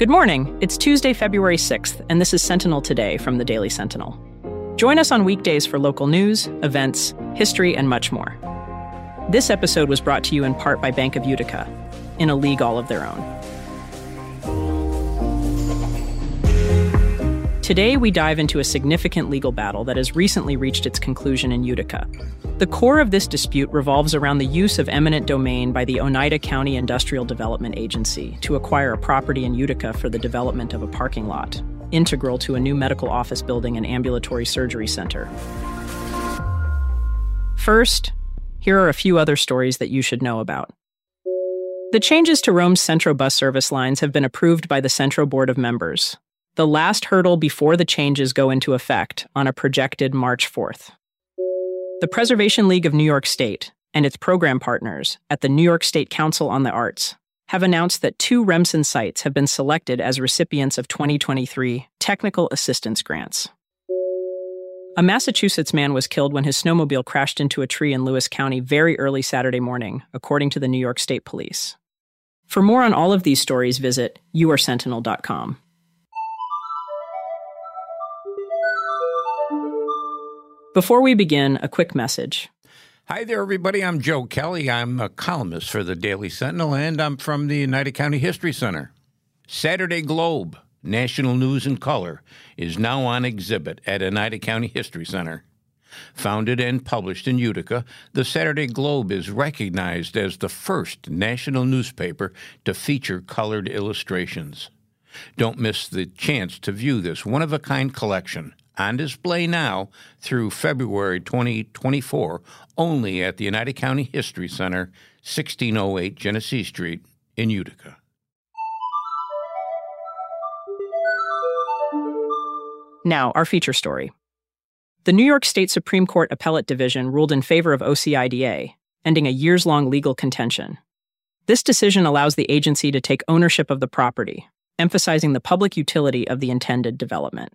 Good morning. It's Tuesday, February 6th, and this is Sentinel Today from the Daily Sentinel. Join us on weekdays for local news, events, history, and much more. This episode was brought to you in part by Bank of Utica, in a league all of their own. Today, we dive into a significant legal battle that has recently reached its conclusion in Utica. The core of this dispute revolves around the use of eminent domain by the Oneida County Industrial Development Agency to acquire a property in Utica for the development of a parking lot, integral to a new medical office building and ambulatory surgery center. First, here are a few other stories that you should know about. The changes to Rome's Centro bus service lines have been approved by the Centro Board of Members, the last hurdle before the changes go into effect on a projected March 4th. The Preservation League of New York State and its program partners at the New York State Council on the Arts have announced that two Remsen sites have been selected as recipients of 2023 Technical Assistance Grants. A Massachusetts man was killed when his snowmobile crashed into a tree in Lewis County very early Saturday morning, according to the New York State Police. For more on all of these stories, visit yoursentinel.com. Before we begin, a quick message. Hi there, everybody. I'm Joe Kelly. I'm a columnist for the Daily Sentinel, and I'm from the Oneida County History Center. Saturday Globe, National News in Color, is now on exhibit at Oneida County History Center. Founded and published in Utica, the Saturday Globe is recognized as the first national newspaper to feature colored illustrations. Don't miss the chance to view this one of a kind collection on display now through February 2024 only at the Oneida County History Center, 1608 Genesee Street in Utica. Now, our feature story. The New York State Supreme Court Appellate Division ruled in favor of OCIDA, ending a years long legal contention. This decision allows the agency to take ownership of the property, emphasizing the public utility of the intended development.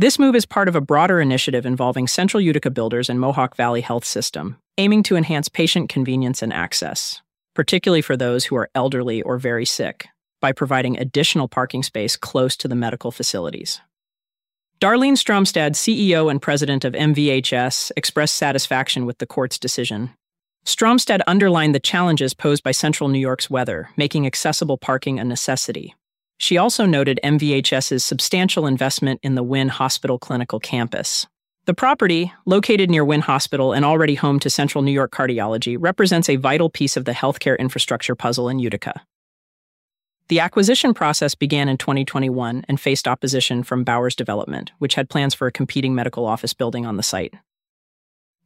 This move is part of a broader initiative involving Central Utica Builders and Mohawk Valley Health System, aiming to enhance patient convenience and access, particularly for those who are elderly or very sick, by providing additional parking space close to the medical facilities. Darlene Stromstad, CEO and president of MVHS, expressed satisfaction with the court's decision. Stromstad underlined the challenges posed by central New York's weather, making accessible parking a necessity, she also noted MVHS's substantial investment in the Wynn Hospital Clinical Campus. The property, located near Wynn Hospital and already home to Central New York Cardiology, represents a vital piece of the healthcare infrastructure puzzle in Utica. The acquisition process began in 2021 and faced opposition from Bowers Development, which had plans for a competing medical office building on the site.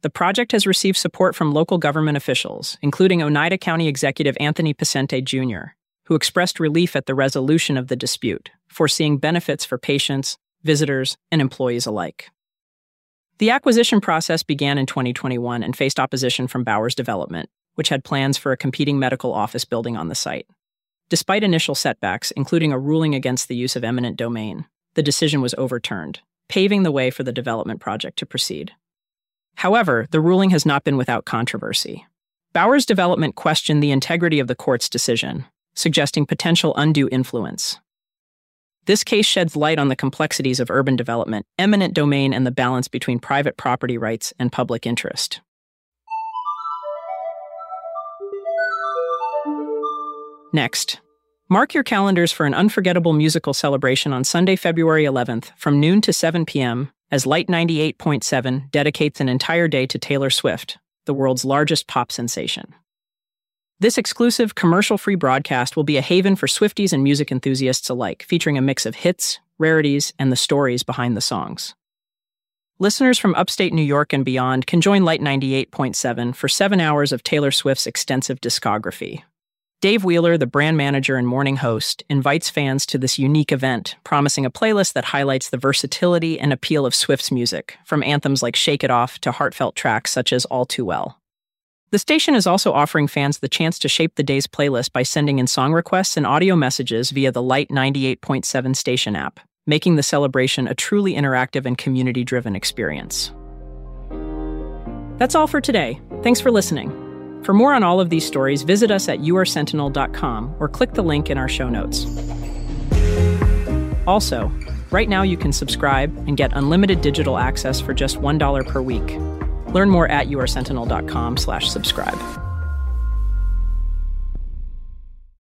The project has received support from local government officials, including Oneida County Executive Anthony Picente Jr., who expressed relief at the resolution of the dispute, foreseeing benefits for patients, visitors, and employees alike. The acquisition process began in 2021 and faced opposition from Bowers Development, which had plans for a competing medical office building on the site. Despite initial setbacks, including a ruling against the use of eminent domain, the decision was overturned, paving the way for the development project to proceed. However, the ruling has not been without controversy. Bowers Development questioned the integrity of the court's decision, suggesting potential undue influence. This case sheds light on the complexities of urban development, eminent domain, and the balance between private property rights and public interest. Next, mark your calendars for an unforgettable musical celebration on Sunday, February 11th from noon to 7 p.m. as Light 98.7 dedicates an entire day to Taylor Swift, the world's largest pop sensation. This exclusive, commercial free broadcast will be a haven for Swifties and music enthusiasts alike, featuring a mix of hits, rarities, and the stories behind the songs. Listeners from upstate New York and beyond can join Light 98.7 for seven hours of Taylor Swift's extensive discography. Dave Wheeler, the brand manager and morning host, invites fans to this unique event, promising a playlist that highlights the versatility and appeal of Swift's music, from anthems like Shake It Off to heartfelt tracks such as All Too Well. The station is also offering fans the chance to shape the day's playlist by sending in song requests and audio messages via the Light 98.7 station app, making the celebration a truly interactive and community driven experience. That's all for today. Thanks for listening. For more on all of these stories, visit us at yoursentinel.com or click the link in our show notes. Also, right now you can subscribe and get unlimited digital access for just $1 per week. Learn more at yoursentinel.com slash subscribe.